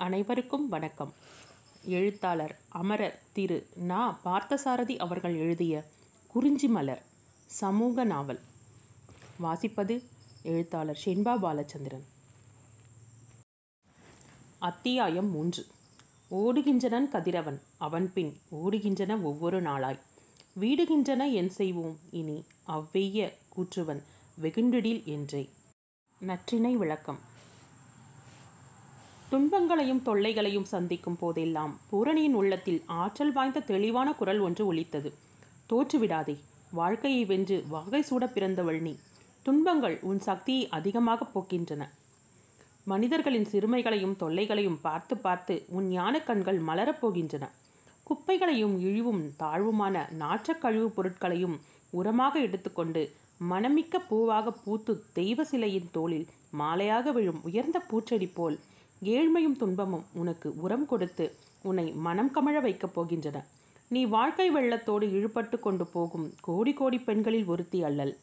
அனைவருக்கும் வணக்கம். எழுத்தாளர் அமரர் திரு. நா. பார்த்தசாரதி அவர்கள் எழுதிய குறிஞ்சி மலர் சமூக நாவல். வாசிப்பது எழுத்தாளர் ஷென்பா பாலச்சந்திரன். அத்தியாயம் மூன்று. ஓடுகின்றனன் கதிரவன் அவன் பின் ஓடுகின்றன ஒவ்வொரு நாளாய். வீடுகின்றன என் செய்வோம் இனி அவ்வெய்ய கூற்றுவன் வெகுண்டிடில் என்றே. நற்றினை விளக்கம். துன்பங்களையும் தொல்லைகளையும் சந்திக்கும் போதெல்லாம் பூரணியின் உள்ளத்தில் ஆற்றல் வாய்ந்த தெளிவான குரல் ஒன்று ஒலித்தது. தோற்றுவிடாதே வாழ்க்கையை வென்று வாகை சூட பிறந்தவள் நீ. துன்பங்கள் உன் சக்தியை அதிகமாக போக்கின்றன. மனிதர்களின் சிறுமைகளையும் தொல்லைகளையும் பார்த்து பார்த்து உன் ஞான கண்கள் மலரப் போகின்றன. குப்பைகளையும் இழிவும் தாழ்வுமான நாற்றக் கழிவுப் பொருட்களையும் உரமாக எடுத்துக்கொண்டு மனமிக்க பூவாக பூத்து தெய்வ சிலையின் தோளில் மாலையாக விழும் உயர்ந்த பூச்செடி போல் ஏழ்மையும் துன்பமும் உனக்கு உரம் கொடுத்து உன்னை மனம் கமழ வைக்கப் போகின்றன. நீ வாழ்க்கை வெள்ளத்தோடு இழுபட்டு கொண்டு போகும் கோடி கோடி பெண்களில் ஒருத்தி அல்லல்.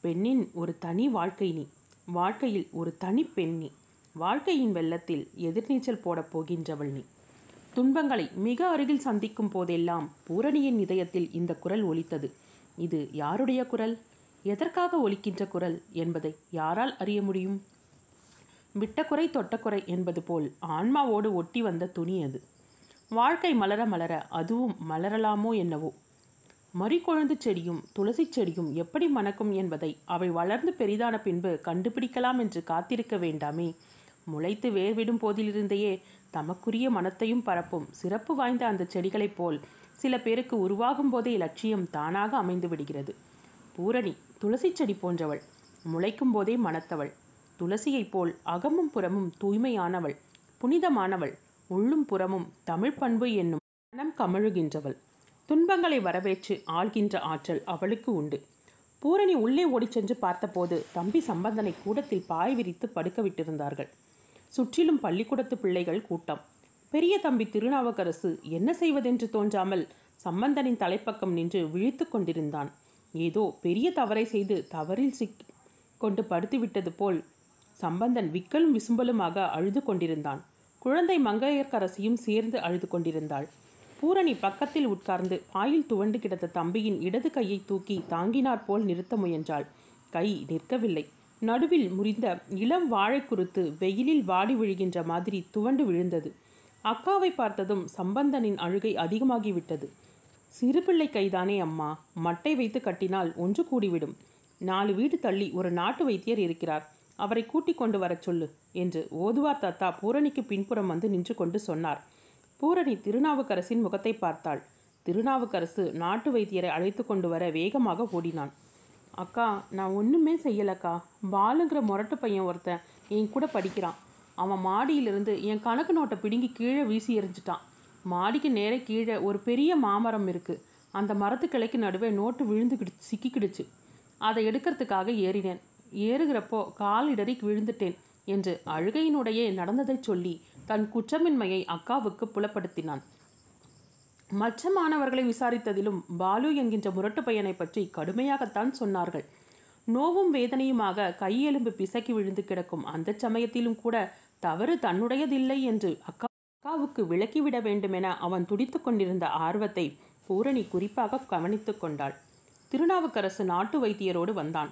பெண்ணின் ஒரு தனி வாழ்க்கை நீ. வாழ்க்கையில் ஒரு தனி பெண் நீ. வாழ்க்கையின் வெள்ளத்தில் எதிர்நீச்சல் போடப் போகின்றவள் நீ. துன்பங்களை மிக அருகில் சந்திக்கும் போதெல்லாம் பூரணியின் இதயத்தில் இந்த குரல் ஒலித்தது. இது யாருடைய குரல்? எதற்காக ஒலிக்கின்ற குரல் என்பதை யாரால் அறிய முடியும்? விட்டக்குறை தொட்டக்குறை என்பது போல் ஆன்மாவோடு ஒட்டி வந்த துணி அது. வாழ்க்கை மலர மலர அதுவும் மலரலாமோ என்னவோ? மறிக்கொழுந்து செடியும் துளசி செடியும் எப்படி மணக்கும் என்பதை அவை வளர்ந்து பெரிதான பின்பு கண்டுபிடிக்கலாம் என்று காத்திருக்க வேண்டாமே. முளைத்து வேர்விடும் போதிலிருந்தையே தமக்குரிய மனத்தையும் பரப்பும் சிறப்பு வாய்ந்த அந்த செடிகளைப் போல் சில பேருக்கு உருவாகும் போதே லட்சியம் தானாக அமைந்து விடுகிறது. பூரணி துளசி செடி போன்றவள். முளைக்கும் போதே மணத்தவள். துளசியைப் போல் அகமும் புறமும் தூய்மையானவள் புனிதமானவள் உள்ளும் புறமும் தமிழ் பண்பு என்னும் மனம் கமழுகின்றவள். துன்பங்களை வரவேற்று ஆள்கின்ற ஆற்றல் அவளுக்கு உண்டு. பூரணி உள்ளே ஓடிச் சென்று பார்த்தபோது தம்பி சம்பந்தனை கூடத்தில் பாய் விரித்து படுக்க விட்டிருந்தார்கள். சுற்றிலும் பள்ளிக்கூடத்து பிள்ளைகள் கூட்டம். பெரிய தம்பி திருநாவுக்கரசு என்ன செய்வதென்று தோன்றாமல் சம்பந்தனின் தலைப்பக்கம் நின்று விழித்து கொண்டிருந்தான். ஏதோ பெரிய தவறை செய்து தவறில் சிக் கொண்டு படுத்துவிட்டது போல் சம்பந்தன் விக்கலும் விசும்பலுமாக அழுது கொண்டிருந்தான். குழந்தை மங்கையர்க்கரசியும் சேர்ந்து அழுது கொண்டிருந்தாள். பூரணி பக்கத்தில் உட்கார்ந்து பாயில் துவண்டு கிடந்த தம்பியின் இடது கையை தூக்கி தாங்கினாற் போல் நிறுத்த முயன்றாள். கை நிற்கவில்லை. நடுவில் முறிந்த இளம் வாழை குறுத்து வெயிலில் வாடி விழுகின்ற மாதிரி துவண்டு விழுந்தது. அக்காவை பார்த்ததும் சம்பந்தனின் அழுகை அதிகமாகிவிட்டது. சிறுபிள்ளை கைதானே அம்மா. மட்டை வைத்து கட்டினால் ஒன்று கூடிவிடும். நாலு வீடு தள்ளி ஒரு நாட்டு வைத்தியர் இருக்கிறார். அவரை கூட்டிக் கொண்டு வரச் சொல்லு என்று ஓதுவார் தாத்தா பூரணிக்கு பின்புறம் வந்து நின்று கொண்டு சொன்னார். பூரணி திருநாவுக்கரசின் முகத்தை பார்த்தாள். திருநாவுக்கரசு நாட்டு வைத்தியரை அழைத்து கொண்டு வர வேகமாக ஓடினான். அக்கா நான் ஒன்றுமே செய்யலக்கா. பாலுங்கிற முரட்டு பையன் ஒருத்தன் என் கூட படிக்கிறான். அவன் மாடியிலிருந்து என் கணக்கு நோட்டை பிடுங்கி கீழே வீசி எறிஞ்சிட்டான். மாடிக்கு நேரே கீழே ஒரு பெரிய மாமரம் இருக்குது அந்த மரத்து கிளைக்கு நடுவே நோட்டு விழுந்து சிக்கிக்கிடுச்சு. அதை எடுக்கிறதுக்காக ஏறினேன். ஏறுகிறப்போ கால் இடறி விழுந்துட்டேன் என்று அழுகையினுடைய நடந்ததைச் சொல்லி தன் குற்றமின்மையை அக்காவுக்கு புலப்படுத்தினான். மற்ற மாணவர்களை விசாரித்ததிலும் பாலு என்கின்ற முரட்டு பையனை பற்றி கடுமையாகத்தான் சொன்னார்கள். நோவும் வேதனையுமாக கையெலும்பு பிசக்கி விழுந்து கிடக்கும் அந்த சமயத்திலும் கூட தவறு தன்னுடையதில்லை என்று அக்கா அக்காவுக்கு விளக்கிவிட வேண்டுமென அவன் துடித்து கொண்டிருந்த ஆர்வத்தை பூரணி குறிப்பாக கவனித்து கொண்டாள். திருநாவுக்கரசு நாட்டு வைத்தியரோடு வந்தான்.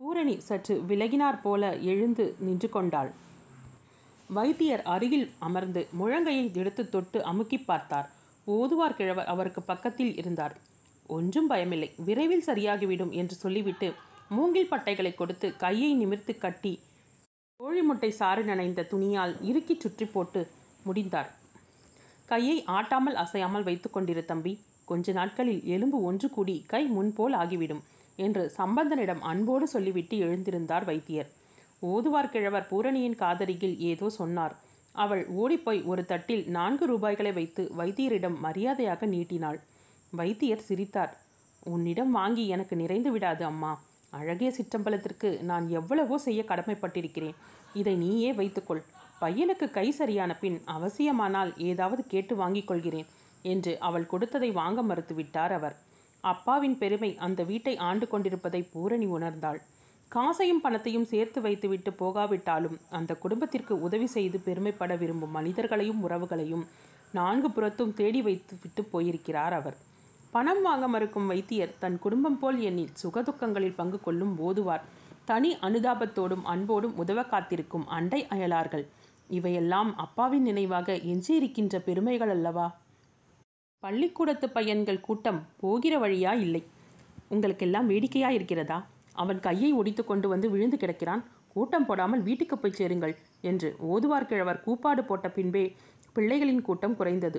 பூரணி சற்று விலகினார் போல எழுந்து நின்று கொண்டாள். வைத்தியர் அருகில் அமர்ந்து முழங்கையை எடுத்து தொட்டு அமுக்கி பார்த்தார். ஓதுவார் கிழவர் அவருக்கு பக்கத்தில் இருந்தார். ஒன்றும் பயமில்லை. விரைவில் சரியாகிவிடும் என்று சொல்லிவிட்டு மூங்கில் பட்டைகளை கொடுத்து கையை நிமிர்த்து கட்டி கோழி முட்டை சாறு நனைந்த துணியால் இறுக்கி சுற்றி போட்டு முடிந்தார். கையை ஆட்டாமல் அசையாமல் வைத்து கொண்டிரு தம்பி. கொஞ்ச நாட்களில் எலும்பு ஒன்று கூடி கை முன்போல் ஆகிவிடும். என்று சம்பந்தனிடம் அன்போடு சொல்லிவிட்டு எழுந்திருந்தார் வைத்தியர். ஓதுவார் கிழவர் பூரணியின் காதரியில் ஏதோ சொன்னார். அவள் ஓடிப்போய் ஒரு தட்டில் நான்கு ரூபாய்களை வைத்து வைத்தியரிடம் மரியாதையாக நீட்டினாள். வைத்தியர் சிரித்தார். உன்னிடம் வாங்கி எனக்கு நிறைந்து விடாது அம்மா. அழகிய சிற்றம்பலத்திற்கு நான் எவ்வளவோ செய்ய கடமைப்பட்டிருக்கிறேன். இதை நீயே வைத்துக்கொள். பையனுக்கு கை சரியான பின் அவசியமானால் ஏதாவது கேட்டு வாங்கிக் கொள்கிறேன் என்று அவள் கொடுத்ததை வாங்க மறுத்துவிட்டார் அவர். அப்பாவின் பெருமை அந்த வீட்டை ஆண்டு கொண்டிருப்பதை பூரணி உணர்ந்தாள். காசையும் பணத்தையும் சேர்த்து வைத்துவிட்டு போகாவிட்டாலும் அந்த குடும்பத்திற்கு உதவி செய்து பெருமைப்பட விரும்பும் மனிதர்களையும் உறவுகளையும் நான்கு புறத்தும் தேடி வைத்து விட்டு போயிருக்கிறார் அவர். பணம் வாங்க மறுக்கும் வைத்தியர் தன் குடும்பம் போல் எண்ணில் சுகதுக்கங்களில் பங்கு கொள்ளும் ஓதுவார். தனி அனுதாபத்தோடும் அன்போடும் உதவ காத்திருக்கும் அண்டை அயலார்கள். இவையெல்லாம் அப்பாவின் நினைவாக எஞ்சியிருக்கின்ற பெருமைகள் அல்லவா? பள்ளிக்கூடத்து பையன்கள் கூட்டம் போகிற வழியா இல்லை. உங்களுக்கெல்லாம் வேடிக்கையா இருக்கிறதா? அவன் கையை ஒடித்து கொண்டு வந்து விழுந்து கிடக்கிறான். கூட்டம் போடாமல் வீட்டுக்கு போய் சேருங்கள் என்று ஓதுவார் கிழவர் கூப்பாடு போட்ட பின்பே பிள்ளைகளின் கூட்டம் குறைந்தது.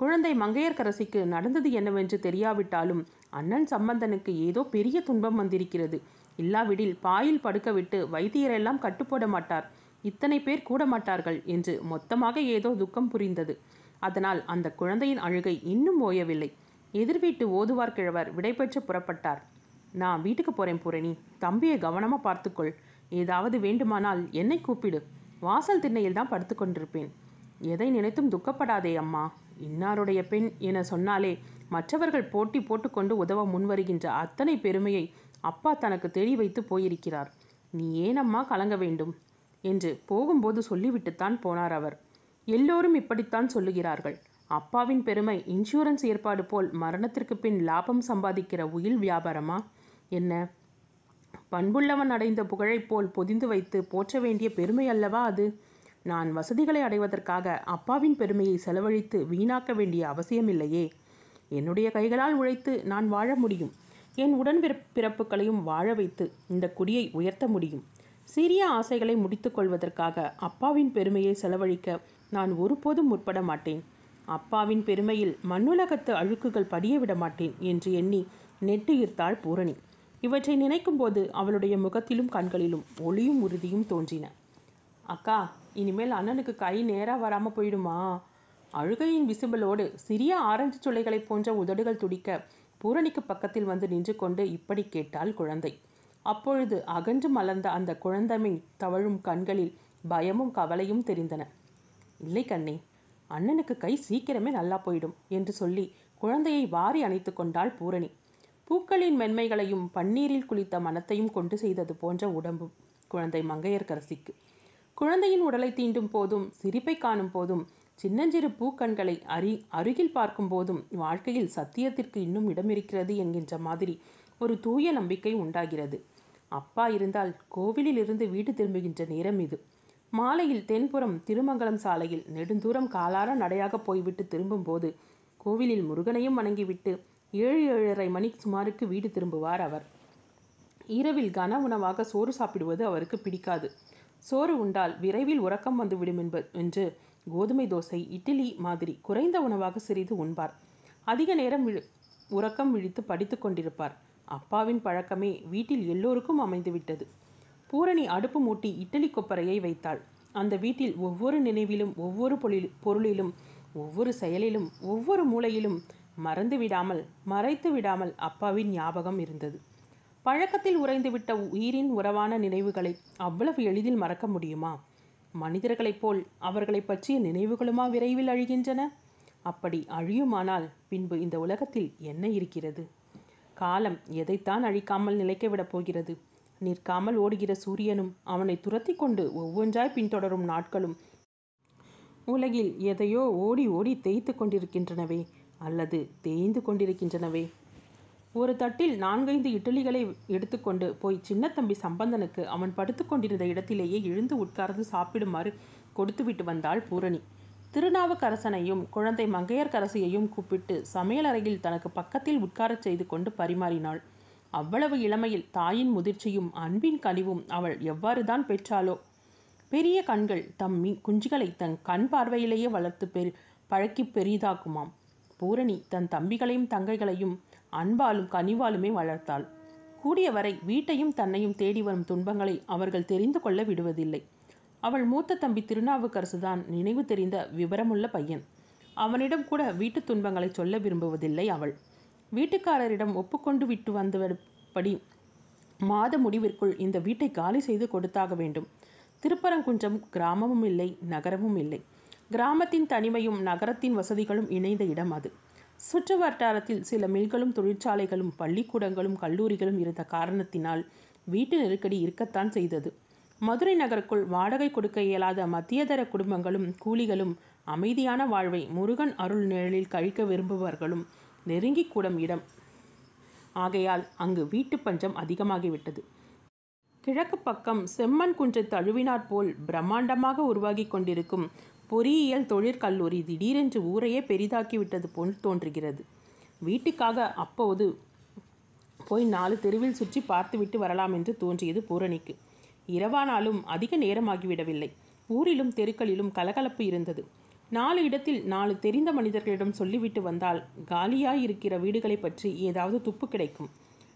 குழந்தை மங்கையர்க்கரசிக்கு நடந்தது என்னவென்று தெரியாவிட்டாலும் அண்ணன் சம்பந்தனுக்கு ஏதோ பெரிய துன்பம் வந்திருக்கிறது. இல்லாவிடில் பாயில் படுக்கவிட்டு வைத்தியரெல்லாம் கட்டுப்போட மாட்டார். இத்தனை பேர் கூட மாட்டார்கள் என்று மொத்தமாக ஏதோ துக்கம் புரிந்தது. அதனால் அந்த குழந்தையின் அழுகை இன்னும் ஓயவில்லை. எதிர்வீட்டு ஓதுவார் கிழவர் விடைபெற்று புறப்பட்டார். நான் வீட்டுக்கு போறேன் பூரணி. தம்பியை கவனமாக பார்த்துக்கொள். ஏதாவது வேண்டுமானால் என்னை கூப்பிடு. வாசல் திண்ணையில் தான் படுத்து கொண்டிருப்பேன். எதை நினைத்தும் துக்கப்படாதே அம்மா. இன்னாருடைய பெண் என சொன்னாலே மற்றவர்கள் போட்டி போட்டுக்கொண்டு உதவ முன்வருகின்ற அத்தனை பெருமையை அப்பா தனக்கு தெளி வைத்து போயிருக்கிறார். நீ ஏனம்மா கலங்க வேண்டும்? என்று போகும்போது சொல்லிவிட்டுத்தான் போனார் அவர். எல்லோரும் இப்படித்தான் சொல்லுகிறார்கள். அப்பாவின் பெருமை இன்சூரன்ஸ் ஏற்பாடு போல் மரணத்திற்கு பின் லாபம் சம்பாதிக்கிற உயில் வியாபாரமா? என்ன? பண்புள்ளவன் அடைந்த புகழைப் போல் பொதிந்து வைத்து போற்ற வேண்டிய பெருமை அல்லவா அது? நான் வசதிகளை அடைவதற்காக அப்பாவின் பெருமையை செலவழித்து வீணாக்க வேண்டிய அவசியமில்லையே என்னுடைய கைகளால் உழைத்து நான் வாழ முடியும். என் உடன் பிறப்புகளையும் வாழ வைத்து இந்த குடியை உயர்த்த முடியும். சிறிய ஆசைகளை முடித்துக் கொள்வதற்காக அப்பாவின் பெருமையை செலவழிக்க நான் ஒருபோதும் முற்பட மாட்டேன். அப்பாவின் பெருமையில் மண்ணுலகத்து அழுக்குகள் படிய விட மாட்டேன் என்று எண்ணி நெட்டுயிர்த்தாள் பூரணி. இவற்றை நினைக்கும்போது அவளுடைய முகத்திலும் கண்களிலும் ஒளியும் உறுதியும் தோன்றின. அக்கா இனிமேல் அண்ணனுக்கு கை நேராக வராமல் போயிடுமா? அழுகையின் விசும்பலோடு சிறிய ஆரஞ்சு சுளைகளைப் போன்ற உதடுகள் துடிக்க பூரணிக்கு பக்கத்தில் வந்து நின்று கொண்டு இப்படி கேட்டாள் குழந்தை. அப்பொழுது அகன்று மலர்ந்த அந்த குழந்தமை தவழும் கண்களில் பயமும் கவலையும் தெரிந்தன. இல்லை கண்ணே அண்ணனுக்கு கை சீக்கிரமே நல்லா போயிடும் என்று சொல்லி குழந்தையை வாரி அணைத்து கொண்டாள் பூரணி. பூக்களின் மென்மைகளையும் பன்னீரில் குளித்த மனத்தையும் கொண்டு செய்தது போன்ற உடம்பு குழந்தை மங்கையர்க்கரசிக்கு. குழந்தையின் உடலை தீண்டும் போதும் சிரிப்பை காணும் போதும் சின்னஞ்சிறு பூக்கண்களை அரி அருகில் பார்க்கும் போதும் வாழ்க்கையில் சத்தியத்திற்கு இன்னும் இடமிருக்கிறது என்கின்ற மாதிரி ஒரு தூய நம்பிக்கை உண்டாகிறது. அப்பா இருந்தால் கோவிலில் இருந்து வீடு திரும்புகின்ற நேரம் இது. மாலையில் தென்புறம் திருமங்கலம் சாலையில் நெடுந்தூரம் காலார நடையாக போய்விட்டு திரும்பும்போது கோவிலில் முருகனையும் வணங்கிவிட்டு ஏழு ஏழரை மணி சுமாருக்கு வீடு திரும்புவார் அவர். இரவில் கன உணவாக சோறு சாப்பிடுவது அவருக்கு பிடிக்காது. சோறு உண்டால் விரைவில் உறக்கம் வந்துவிடும் என்ப என்று கோதுமை தோசை இட்லி மாதிரி குறைந்த உணவாக சிறிது உண்பார். அதிக நேரம் விழு உறக்கம் விழித்து படித்து கொண்டிருப்பார். அப்பாவின் பழக்கமே வீட்டில் எல்லோருக்கும் அமைந்துவிட்டது. பூரணி அடுப்பு மூட்டி இட்டலி கொப்பரையை வைத்தாள். அந்த வீட்டில் ஒவ்வொரு நினைவிலும் ஒவ்வொரு பொழில் பொருளிலும் ஒவ்வொரு செயலிலும் ஒவ்வொரு மூலையிலும் மறந்து விடாமல் மறைத்து விடாமல் அப்பாவின் ஞாபகம் இருந்தது. பழக்கத்தில் உறைந்துவிட்ட உயிரின் உறவான நினைவுகளை அவ்வளவு எளிதில் மறக்க முடியுமா? மனிதர்களைப் போல் அவர்களை பற்றிய நினைவுகளுமா விரைவில் அழிகின்றன? அப்படி அழியுமானால் பின்பு இந்த உலகத்தில் என்ன இருக்கிறது? காலம் எதைத்தான் அழிக்காமல் நிலைக்க விடப் போகிறது? நிற்காமல் ஓடுகிற சூரியனும் அவனை துரத்தி கொண்டு ஒவ்வொன்றாய் பின்தொடரும் நாட்களும். உலகில் எதையோ ஓடி ஓடி தேய்த்து கொண்டிருக்கின்றனவே அல்லது தேய்ந்து கொண்டிருக்கின்றனவே. ஒரு தட்டில் நான்கைந்து இட்லிகளை எடுத்துக்கொண்டு போய் சின்னத்தம்பி சம்பந்தனுக்கு அவன் படுத்து கொண்டிருந்த இடத்திலேயே எழுந்து உட்கார்ந்து சாப்பிடுமாறு கொடுத்துவிட்டு வந்தாள் பூரணி. திருநாவுக்கரசனையும் குழந்தை மங்கையர்க்கரசியையும் கூப்பிட்டு சமையலறையில் தனக்கு பக்கத்தில் உட்காரச் செய்து கொண்டு பரிமாறினாள். அவ்வளவு இளமையில் தாயின் முதிர்ச்சியும் அன்பின் கனிவும் அவள் எவ்வாறுதான் பெற்றாளோ? பெரிய கண்கள் தம் குஞ்சுகளை தன் கண் பார்வையிலேயே வளர்த்து பெரு பழக்கி பெரிதாக்குமாம். பூரணி தன் தம்பிகளையும் தங்கைகளையும் அன்பாலும் கனிவாலுமே வளர்த்தாள். கூடியவரை வீட்டையும் தன்னையும் தேடி வரும் துன்பங்களை அவர்கள் தெரிந்து கொள்ள விடுவதில்லை. அவள் மூத்த தம்பி திருநாவுக்கரசுதான் நினைவு தெரிந்த விவரமுள்ள பையன். அவனிடம் கூட வீட்டு துன்பங்களை சொல்ல விரும்புவதில்லை அவள். வீட்டுக்காரரிடம் ஒப்புக்கொண்டு விட்டு வந்தபடி மாத முடிவிற்குள் இந்த வீட்டை காலி செய்து கொடுத்தாக வேண்டும். திருப்பரங்குன்றம் கிராமமும் இல்லை நகரமும் இல்லை. கிராமத்தின் தனிமையும் நகரத்தின் வசதிகளும் இணைந்த இடம் அது. சுற்று வட்டாரத்தில் சில மில்களும் தொழிற்சாலைகளும் பள்ளிக்கூடங்களும் கல்லூரிகளும் இருந்த காரணத்தினால் வீட்டு நெருக்கடி இருக்கத்தான் செய்தது. மதுரை நகருக்குள் வாடகை கொடுக்க இயலாத மத்தியதர குடும்பங்களும் கூலிகளும் அமைதியான வாழ்வை முருகன் அருள் நிழலில் கழிக்க விரும்புபவர்களும் நெருங்கி கூடும் இடம். ஆகையால் அங்கு வீட்டு பஞ்சம் அதிகமாகிவிட்டது. கிழக்கு பக்கம் செம்மண் குன்றை தழுவினாற் போல் பிரம்மாண்டமாக உருவாகி கொண்டிருக்கும் பொறியியல் தொழிற்கல்லூரி திடீரென்று ஊரையே பெரிதாக்கிவிட்டது போல் தோன்றுகிறது. வீட்டுக்காக அப்போது போய் நாலு தெருவில் சுற்றி பார்த்துவிட்டு வரலாம் என்று தோன்றியது பூரணிக்கு. இரவானாலும் அதிக நேரமாகிவிடவில்லை. ஊரிலும் தெருக்களிலும் கலகலப்பு இருந்தது. நாலு இடத்தில் நாலு தெரிந்த மனிதர்களிடம் சொல்லிவிட்டு வந்தால் காலியாயிருக்கிற வீடுகளை பற்றி ஏதாவது துப்பு கிடைக்கும்.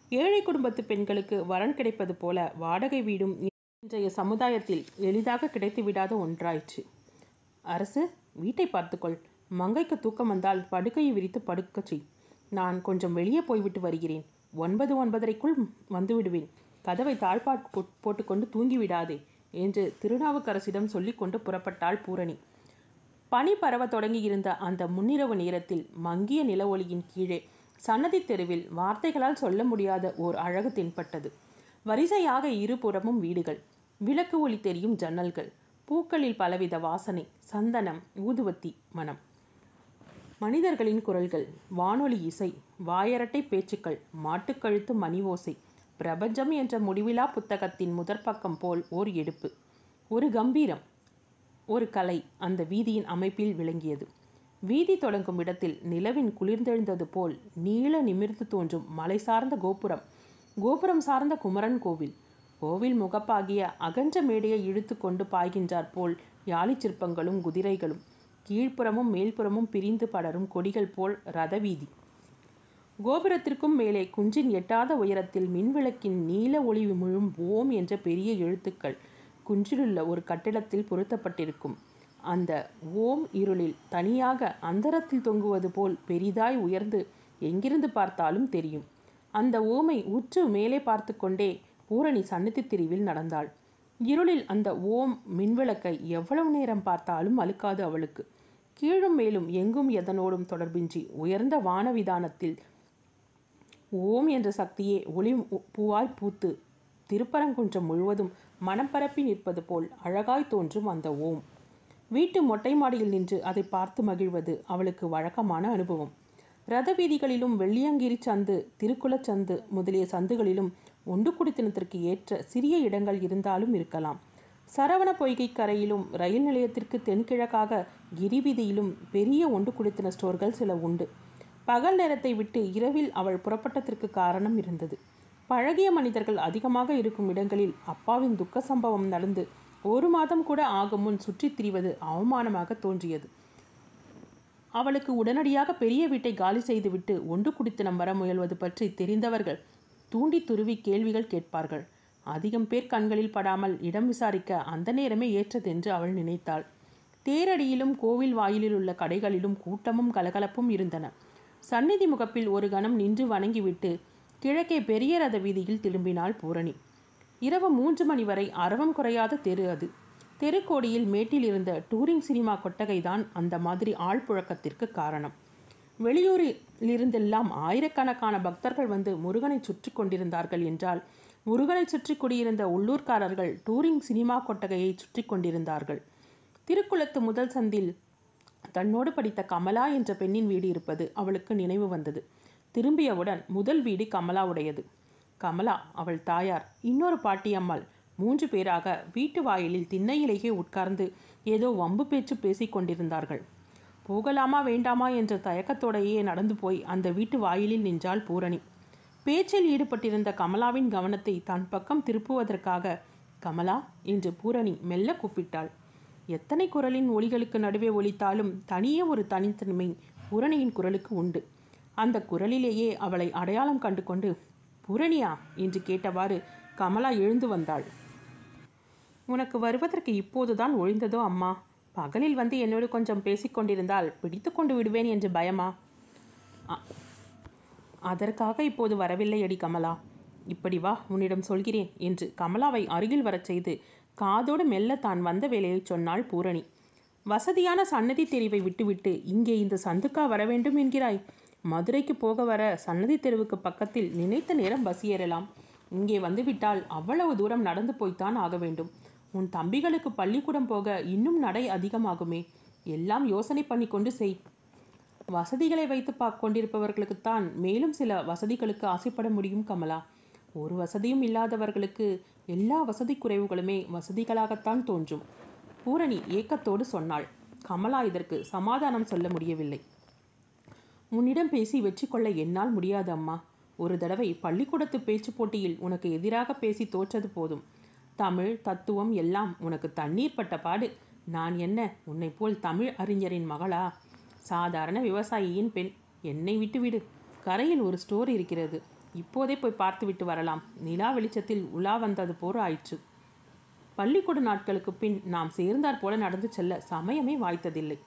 ஏழை குடும்பத்து பெண்களுக்கு வரன் கிடைப்பது போல வாடகை வீடும் இன்றைய சமுதாயத்தில் எளிதாக கிடைத்துவிடாத ஒன்றாயிற்று. அரசு வீட்டை பார்த்துக்கொள். மங்கைக்கு தூக்கம் வந்தால் படுக்கையை விரித்து படுக்க செய். நான் கொஞ்சம் வெளியே போய்விட்டு வருகிறேன். ஒன்பது ஒன்பதரைக்குள் வந்துவிடுவேன். கதவை தாழ்பாட் போட்- போட்டுக்கொண்டு தூங்கி விடாதே என்று திருநாவுக்கரசிடம் சொல்லிக்கொண்டு புறப்பட்டாள் பூரணி. பனி பரவ தொடங்கியிருந்த அந்த முன்னிரவு நேரத்தில் மங்கிய நில ஒளியின் கீழே சன்னதி தெருவில் வார்த்தைகளால் சொல்ல முடியாத ஓர் அழகு தென்பட்டது. வரிசையாக இருபுறமும் வீடுகள் விளக்கு ஒளி தெரியும் ஜன்னல்கள் பூக்களில் பலவித வாசனை சந்தனம் ஊதுவத்தி மனம். மனிதர்களின் குரல்கள் வானொலி இசை வாயரட்டை பேச்சுக்கள் மாட்டுக்கழுத்து மணி ஓசை பிரபஞ்சம் என்ற முடிவிலா புத்தகத்தின் முதற்பக்கம் போல் ஓர் எடுப்பு. ஒரு கம்பீரம் ஒரு கலை அந்த வீதியின் அமைப்பில் விளங்கியது. வீதி தொடங்கும் இடத்தில் நிலவின் குளிர்ந்தெழுந்தது போல் நீள நிமிர்ந்து தோன்றும் மலை சார்ந்த கோபுரம். கோபுரம் சார்ந்த குமரன் கோவில். கோவில் முகப்பாகிய அகன்ற மேடையை இழுத்து கொண்டு பாய்கின்றார் போல் யாழிச் சிற்பங்களும் குதிரைகளும். கீழ்ப்புறமும் மேல்புறமும் பிரிந்து படரும் கொடிகள் போல் ரதவீதி கோபுரத்திற்கும் மேலே குஞ்சின் எட்டாத உயரத்தில் மின்விளக்கின் நீல ஒளி முழும் ஓம் என்ற பெரிய எழுத்துக்கள். குன்றிலுள்ள ஒரு கட்டிடத்தில் பொருத்தப்பட்டிருக்கும். அந்த ஓம் இருளில் தனியாக அந்தரத்தில் தொங்குவது போல் பெரிதாய் உயர்ந்து எங்கிருந்து பார்த்தாலும் தெரியும். அந்த ஓமை உற்று மேலே பார்த்து கொண்டே பூரணி சன்னதி திரிவில் நடந்தாள். இருளில் அந்த ஓம் மின்விளக்கை எவ்வளவு நேரம் பார்த்தாலும் அழுக்காது அவளுக்கு. கீழும் மேலும் எங்கும் எதனோடும் தொடர்பின்றி உயர்ந்த வானவிதானத்தில் ஓம் என்ற சக்தியே ஒளி பூவாய் பூத்து திருப்பரங்குன்றம் முழுவதும் மனம் பரப்பி நிற்பது போல் அழகாய் தோன்றும் அந்த ஓம். வீட்டு மொட்டை மாடியில் நின்று அதை பார்த்து மகிழ்வது அவளுக்கு வழக்கமான அனுபவம். ரத வீதிகளிலும் வெள்ளியங்கிரி சந்து திருக்குளச் சந்து முதலிய சந்துகளிலும் ஒன்று குடித்தனத்திற்கு ஏற்ற சிறிய இடங்கள் இருந்தாலும் இருக்கலாம். சரவண பொய்கை கரையிலும் ரயில் நிலையத்திற்கு தென்கிழக்காக கிரிவீதியிலும் பெரிய ஒன்று குடித்தன ஸ்டோர்கள் சில உண்டு. பகல் நேரத்தை விட்டு இரவில் அவள் புறப்பட்டதற்கு காரணம் இருந்தது. பழகிய மனிதர்கள் அதிகமாக இருக்கும் இடங்களில் அப்பாவின் துக்க சம்பவம் நடந்து ஒரு மாதம் கூட ஆகும் முன் சுற்றித் திரிவது அவமானமாக தோன்றியது. அவளுக்கு உடனடியாக பெரிய வீட்டை காலி செய்துவிட்டு ஒன்று குடித்தனம் வர முயல்வது பற்றி தெரிந்தவர்கள் தூண்டி துருவி கேள்விகள் கேட்பார்கள். அதிகம் பேர் கண்களில் படாமல் இடம் விசாரிக்க அந்த நேரமே ஏற்றதென்று அவள் நினைத்தாள். தேரடியிலும் கோவில் வாயிலில் உள்ள கடைகளிலும் கூட்டமும் கலகலப்பும் இருந்தன. சந்நிதி முகப்பில் ஒரு கணம் நின்று வணங்கிவிட்டு கிழக்கே பெரிய ரத வீதியில் திரும்பினாள் பூரணி. இரவு மூன்று மணி வரை அரவம் குறையாத தெரு அது. தெருக்கோடியில் மேட்டில் இருந்த டூரிங் சினிமா கொட்டகைதான் அந்த மாதிரி ஆழ்புழக்கத்திற்கு காரணம். வெளியூரிலிருந்தெல்லாம் ஆயிரக்கணக்கான பக்தர்கள் வந்து முருகனை சுற்றி கொண்டிருந்தார்கள் என்றால் முருகனை சுற்றி குடியிருந்த உள்ளூர்காரர்கள் டூரிங் சினிமா கொட்டகையை சுற்றி கொண்டிருந்தார்கள். திருக்குளத்து முதல் சந்தில் தன்னோடு படித்த கமலா என்ற பெண்ணின் வீடு இருப்பது அவளுக்கு நினைவு வந்தது. திரும்பியவுடன் முதல் வீடு கமலாவுடையது. கமலா அவள் தாயார் இன்னொரு பாட்டியம்மாள். மூன்று பேராக வீட்டு வாயிலில் திண்ணையிலேயே உட்கார்ந்து ஏதோ வம்பு பேச்சு பேசிக் கொண்டிருந்தார்கள். போகலாமா வேண்டாமா? என்ற தயக்கத்தோடையே நடந்து போய் அந்த வீட்டு வாயிலில் நின்றாள் பூரணி. பேச்சில் ஈடுபட்டிருந்த கமலாவின் கவனத்தை தன் பக்கம் திருப்புவதற்காக கமலா என்று பூரணி மெல்ல கூப்பிட்டாள். எத்தனை குரலின் ஒளிகளுக்கு நடுவே ஒலித்தாலும் தனியே ஒரு தனித்தன்மை பூரணியின் குரலுக்கு உண்டு. அந்த குரலிலேயே அவளை அடையாளம் கண்டு கொண்டு பூரணியா என்று கேட்டவாறு கமலா எழுந்து வந்தாள். உனக்கு வருவதற்கு இப்போதுதான் ஒழிந்ததோ அம்மா? பகலில் வந்து என்னோடு கொஞ்சம் பேசிக்கொண்டிருந்தால் பிடித்து கொண்டு விடுவேன் என்று பயமா? அதற்காக இப்போது வரவில்லை அடி கமலா. இப்படி வா உன்னிடம் சொல்கிறேன் என்று கமலாவை அருகில் வரச் செய்து காதோடு மெல்ல தான் வந்த வேலையை சொன்னாள் பூரணி. வசதியான சன்னதி தெரிவை விட்டுவிட்டு இங்கே இந்த சந்துக்கா வர வேண்டும் என்கிறாய்? மதுரைக்கு போக வர சன்னதி தெருவுக்கு பக்கத்தில் நினைத்த நேரம் பஸ் ஏறலாம். இங்கே வந்துவிட்டால் அவ்வளவு தூரம் நடந்து போய்த்தான் ஆக வேண்டும். உன் தம்பிகளுக்கு பள்ளிக்கூடம் போக இன்னும் நடை அதிகமாகுமே. எல்லாம் யோசனை பண்ணி கொண்டு செய். வசதிகளை வைத்து பார்க்க கொண்டிருப்பவர்களுக்குத்தான் மேலும் சில வசதிகளுக்கு ஆசைப்பட முடியும் கமலா. ஒரு வசதியும் இல்லாதவர்களுக்கு எல்லா வசதி குறைவுகளுமே வசதிகளாகத்தான் தோன்றும். பூரணி ஏக்கத்தோடு சொன்னாள். கமலா இதற்கு சமாதானம் சொல்ல முடியவில்லை. உன்னிடம் பேசி வெற்றி கொள்ள என்னால் முடியாது அம்மா. ஒரு தடவை பள்ளிக்கூடத்து பேச்சு போட்டியில் உனக்கு எதிராக பேசி தோற்றது போதும். தமிழ் தத்துவம் எல்லாம் உனக்கு தண்ணீர் பட்ட பாடு. நான் என்ன? உன்னை போல் தமிழ் அறிஞரின் மகளா? சாதாரண விவசாயியின் பெண். என்னை விட்டுவிடு கரையில் ஒரு ஸ்டோர் இருக்கிறது. இப்போதே போய் பார்த்துவிட்டு வரலாம். நிலா வெளிச்சத்தில் உலா வந்தது போர் ஆயிற்று. பள்ளிக்கூட நாட்களுக்கு பின் நாம் சேர்ந்தாற் போல நடந்து செல்ல சமயமே வாய்த்ததில்லை.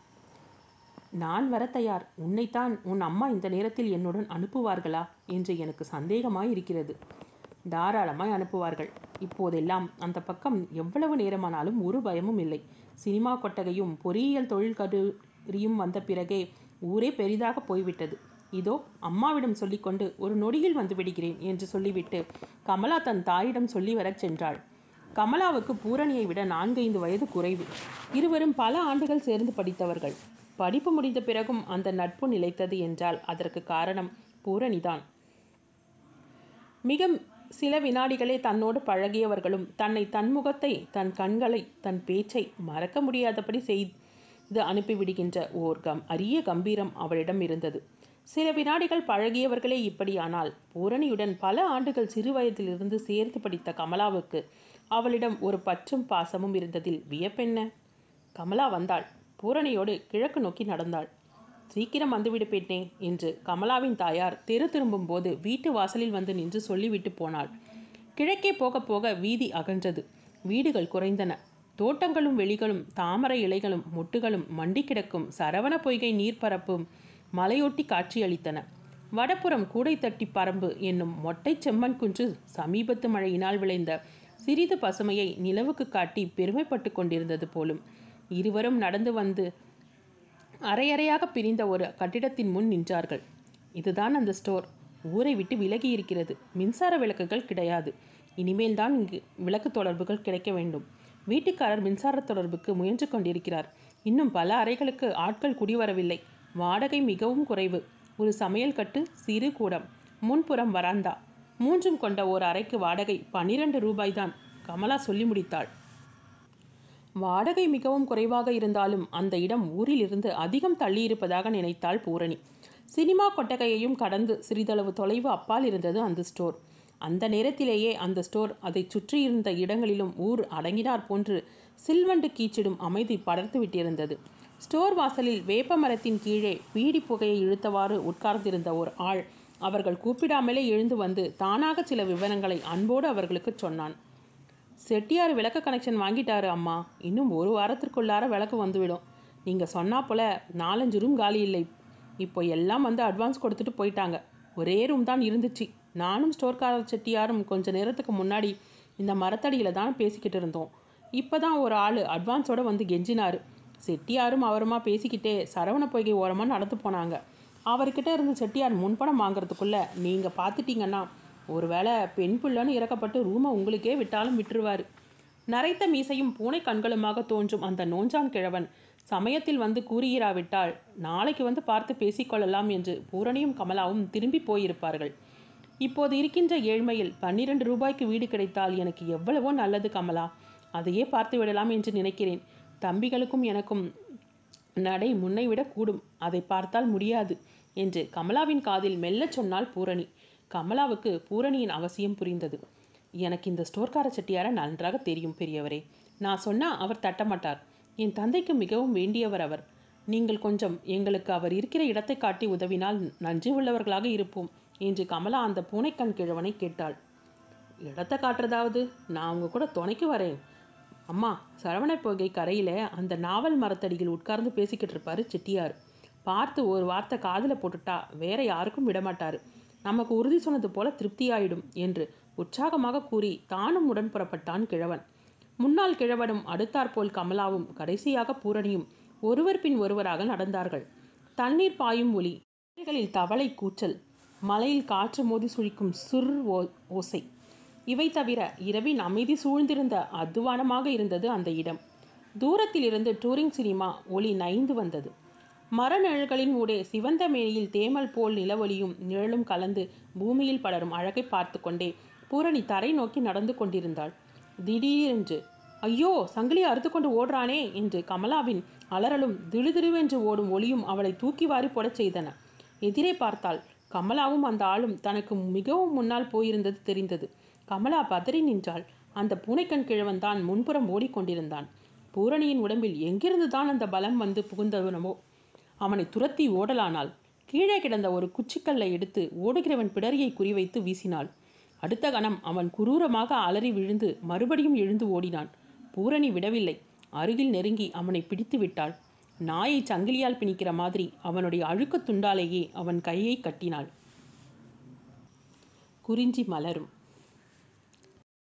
நான் வர தயார் உன்னைத்தான் உன் அம்மா இந்த நேரத்தில் என்னுடன் அனுப்புவார்களா? என்று எனக்கு சந்தேகமாய் இருக்கிறது தாராளமாய் அனுப்புவார்கள். இப்போதெல்லாம் அந்த பக்கம் எவ்வளவு நேரமானாலும் ஒரு பயமும் இல்லை. சினிமா கொட்டகையும் பொறியியல் தொழில் கல்லூரியும் வந்த பிறகே ஊரே பெரிதாக போய்விட்டது. இதோ அம்மாவிடம் சொல்லிக்கொண்டு ஒரு நொடியில் வந்து விடுகிறேன் என்று சொல்லிவிட்டு கமலா தன் தாயிடம் சொல்லி வரச் சென்றாள். கமலாவுக்கு பூரணியை விட நான்கைந்து வயது குறைவு. இருவரும் பல ஆண்டுகள் சேர்ந்து படித்தவர்கள். படிப்பு முடிந்த பிறகும் அந்த நட்பு நிலைத்தது என்றால் அதற்கு காரணம் பூரணிதான். மிக சில வினாடிகளே தன்னோடு பழகியவர்களும் தன்னை தன் முகத்தை தன் கண்களை தன் பேச்சை மறக்க முடியாதபடி செய்து அனுப்பிவிடுகின்ற ஓர் கம் அரிய கம்பீரம் அவளிடம் இருந்தது. சில வினாடிகள் பழகியவர்களே இப்படியானால் பூரணியுடன் பல ஆண்டுகள் சிறு வயதிலிருந்து சேர்த்து படித்த கமலாவுக்கு அவளிடம் ஒரு பற்றும் பாசமும் இருந்ததில் வியப்பென்ன? கமலா வந்தாள். பூரணியோடு கிழக்கு நோக்கி நடந்தாள். சீக்கிரம் வந்துவிடு பெண்ணே என்று கமலாவின் தாயார் தெரு திரும்பும் போது வீட்டு வாசலில் வந்து நின்று சொல்லிவிட்டு போனாள். கிழக்கே போக போக வீதி அகன்றது. வீடுகள் குறைந்தன. தோட்டங்களும் வெளிகளும் தாமரை இலைகளும் முட்டுகளும் மண்டி கிடக்கும் சரவண பொய்கை நீர்ப்பரப்பும் மலையொட்டி காட்சியளித்தன. வடப்புறம் கூடைத்தட்டி பரம்பு என்னும் மொட்டை செம்மண் குன்று சமீபத்து மழையினால் விளைந்த சிறிது பசுமையை நிலவுக்கு காட்டி பெருமைப்பட்டு கொண்டிருந்தது போலும். இருவரும் நடந்து வந்து அரையறையாக பிரிந்த ஒரு கட்டிடத்தின் முன் நின்றார்கள். இதுதான் அந்த ஸ்டோர். ஊரை விட்டு விலகி இருக்கிறது. மின்சார விளக்குகள் கிடையாது. இனிமேல் தான் இங்கு விளக்கு தொடர்புகள் கிடைக்க வேண்டும். வீட்டுக்காரர் மின்சார தொடர்புக்கு முயன்று கொண்டிருக்கிறார். இன்னும் பல அறைகளுக்கு ஆட்கள் குடிவரவில்லை. வாடகை மிகவும் குறைவு. ஒரு சமையல் கட்டு சிறு கூடம். முன்புறம் வராந்தா. மூன்றும் கொண்ட ஓர் அறைக்கு வாடகை பன்னிரண்டு ரூபாய்தான். கமலா சொல்லி முடித்தாள். வாடகை மிகவும் குறைவாக இருந்தாலும் அந்த இடம் ஊரிலிருந்து அதிகம் தள்ளியிருப்பதாக நினைத்தாள் பூரணி. சினிமா கொட்டகையையும் கடந்து சிறிதளவு தொலைவு அப்பால் இருந்தது அந்த ஸ்டோர். அந்த நேரத்திலேயே அந்த ஸ்டோர் அதை சுற்றியிருந்த இடங்களிலும் ஊர் அடங்கினார் போன்று சில்வண்டு கீச்சிடும் அமைதி படர்த்து விட்டிருந்தது. ஸ்டோர் வாசலில் வேப்ப மரத்தின் கீழே பீடி புகையை இழுத்தவாறு உட்கார்ந்திருந்த ஒரு ஆள் அவர்கள் கூப்பிடாமலே எழுந்து வந்து தானாக சில விவரங்களை அன்போடு அவர்களுக்கு சொன்னான். செட்டியார் விளக்கு கனெக்ஷன் வாங்கிட்டாரு அம்மா. இன்னும் ஒரு வாரத்திற்குள்ளார விளக்கு வந்துவிடும். நீங்கள் சொன்னா போல நாலஞ்சு ரூம் காலி இல்லை. இப்போ எல்லாம் வந்து அட்வான்ஸ் கொடுத்துட்டு போயிட்டாங்க. ஒரே ரூம் தான் இருந்துச்சு. நானும் ஸ்டோர்காரர் செட்டியாரும் கொஞ்ச நேரத்துக்கு முன்னாடி இந்த மரத்தடியில் தான் பேசிக்கிட்டு இருந்தோம். இப்போ தான் ஒரு ஆள் அட்வான்ஸோடு வந்து கெஞ்சினார். செட்டியாரும் அவருமா பேசிக்கிட்டே சரவண பொய்கை ஓரமாக நடந்து போனாங்க. அவர்கிட்ட இருந்து செட்டியார் முன்பணம் வாங்குறதுக்குள்ளே நீங்கள் பார்த்துட்டீங்கன்னா ஒருவேளை பெண் பிள்ளைன்னு இறக்கப்பட்டு ரூமை உங்களுக்கே விட்டாலும் விட்டுருவார். நரைத்த மீசையும் பூனை கண்களுமாக தோன்றும் அந்த நோஞ்சான் கிழவன். சமயத்தில் வந்து கூறுகிறாவிட்டால் நாளைக்கு வந்து பார்த்து பேசிக்கொள்ளலாம் என்று பூரணியும் கமலாவும் திரும்பி போயிருப்பார்கள். இப்போது இருக்கின்ற ஏழ்மையில் பன்னிரண்டு ரூபாய்க்கு வீடு கிடைத்தால் எனக்கு எவ்வளவோ நல்லது கமலா. அதையே பார்த்து விடலாம் என்று நினைக்கிறேன். தம்பிகளுக்கும் எனக்கும் நடை முன்னை விட கூடும். அதை பார்த்தால் முடியாது என்று கமலாவின் காதில் மெல்லச் சொன்னாள் பூரணி. கமலாவுக்கு பூரணியின் அவசியம் புரிந்தது. எனக்கு இந்த ஸ்டோர்கார செட்டியாரை நன்றாக தெரியும் பெரியவரே. நான் சொன்னால் அவர் தட்டமாட்டார். என் தந்தைக்கு மிகவும் வேண்டியவர் அவர். நீங்கள் கொஞ்சம் எங்களுக்கு அவர் இருக்கிற இடத்தை காட்டி உதவினால் நன்றி உள்ளவர்களாக இருப்போம் என்று கமலா அந்த பூனைக்கண் கிழவனை கேட்டாள். இடத்தை காட்டுறதாவது? நான் அவங்க கூட துணைக்கு வரேன். அம்மா சரவண பொகை கரையில் அந்த நாவல் மரத்தடியில் உட்கார்ந்து பேசிக்கிட்டு இருப்பார் செட்டியார். பார்த்து ஒரு வார்த்தை காதில் போட்டுட்டா வேற யாருக்கும் விடமாட்டார். நமக்கு உறுதி சொன்னது போல திருப்தியாயிடும் என்று உற்சாகமாக கூறி தானும் உடன் புறப்பட்டான் கிழவன். முன்னால் கிழவனும் அடுத்தாற்போல் கமலாவும் கடைசியாக பூரணியும் ஒருவர் பின் ஒருவராக நடந்தார்கள். தண்ணீர் பாயும் ஒலி மலைகளில் தவளை கூச்சல் மலையில் காற்று மோதி சுழிக்கும் சுர் ஓ ஓசை. இவை தவிர இரவின் அமைதி சூழ்ந்திருந்த அத்துவானமாக இருந்தது அந்த இடம். தூரத்தில் இருந்து டூரிங் சினிமா ஒளி நைந்து வந்தது. மர நிழல்களின் ஊடே சிவந்த மேனியில் தேமல் போல் நிலவொலியும் நிழலும் கலந்து பூமியில் படரும் அழகை பார்த்து கொண்டே பூரணி தரை நோக்கி நடந்து கொண்டிருந்தாள். திடீரென்று ஐயோ சங்கிலி அறுத்து கொண்டு ஓடுறானே என்று கமலாவின் அலறலும் திடுதிடுவென்று ஓடும் ஒளியும் அவளை தூக்கி வாரி போடச் செய்தன. எதிரே பார்த்தால் கமலாவும் அந்த ஆளும் தனக்கு மிகவும் முன்னால் போயிருந்தது தெரிந்தது. கமலா பதறி நின்றாள். அந்த பூனைக்கண் கிழவன் தான் முன்புறம் ஓடிக்கொண்டிருந்தான். பூரணியின் உடம்பில் எங்கிருந்து தான் அந்த பலம் வந்து புகுந்தவனமோ அவனை துரத்தி ஓடலானாள். கீழே கிடந்த ஒரு குச்சிக்கல்லை எடுத்து ஓடுகிறவன் பிடரியை குறிவைத்து வீசினாள். அடுத்த கணம் அவன் குரூரமாக அலறி விழுந்து மறுபடியும் எழுந்து ஓடினான். பூரணி விடவில்லை. அருகில் நெருங்கி அவனை பிடித்து விட்டாள். நாயை சங்கிலியால் பிணிக்கிற மாதிரி அவனுடைய அழுக்கு துண்டாலேயே அவன் கையை கட்டினாள். குறிஞ்சி மலரும்.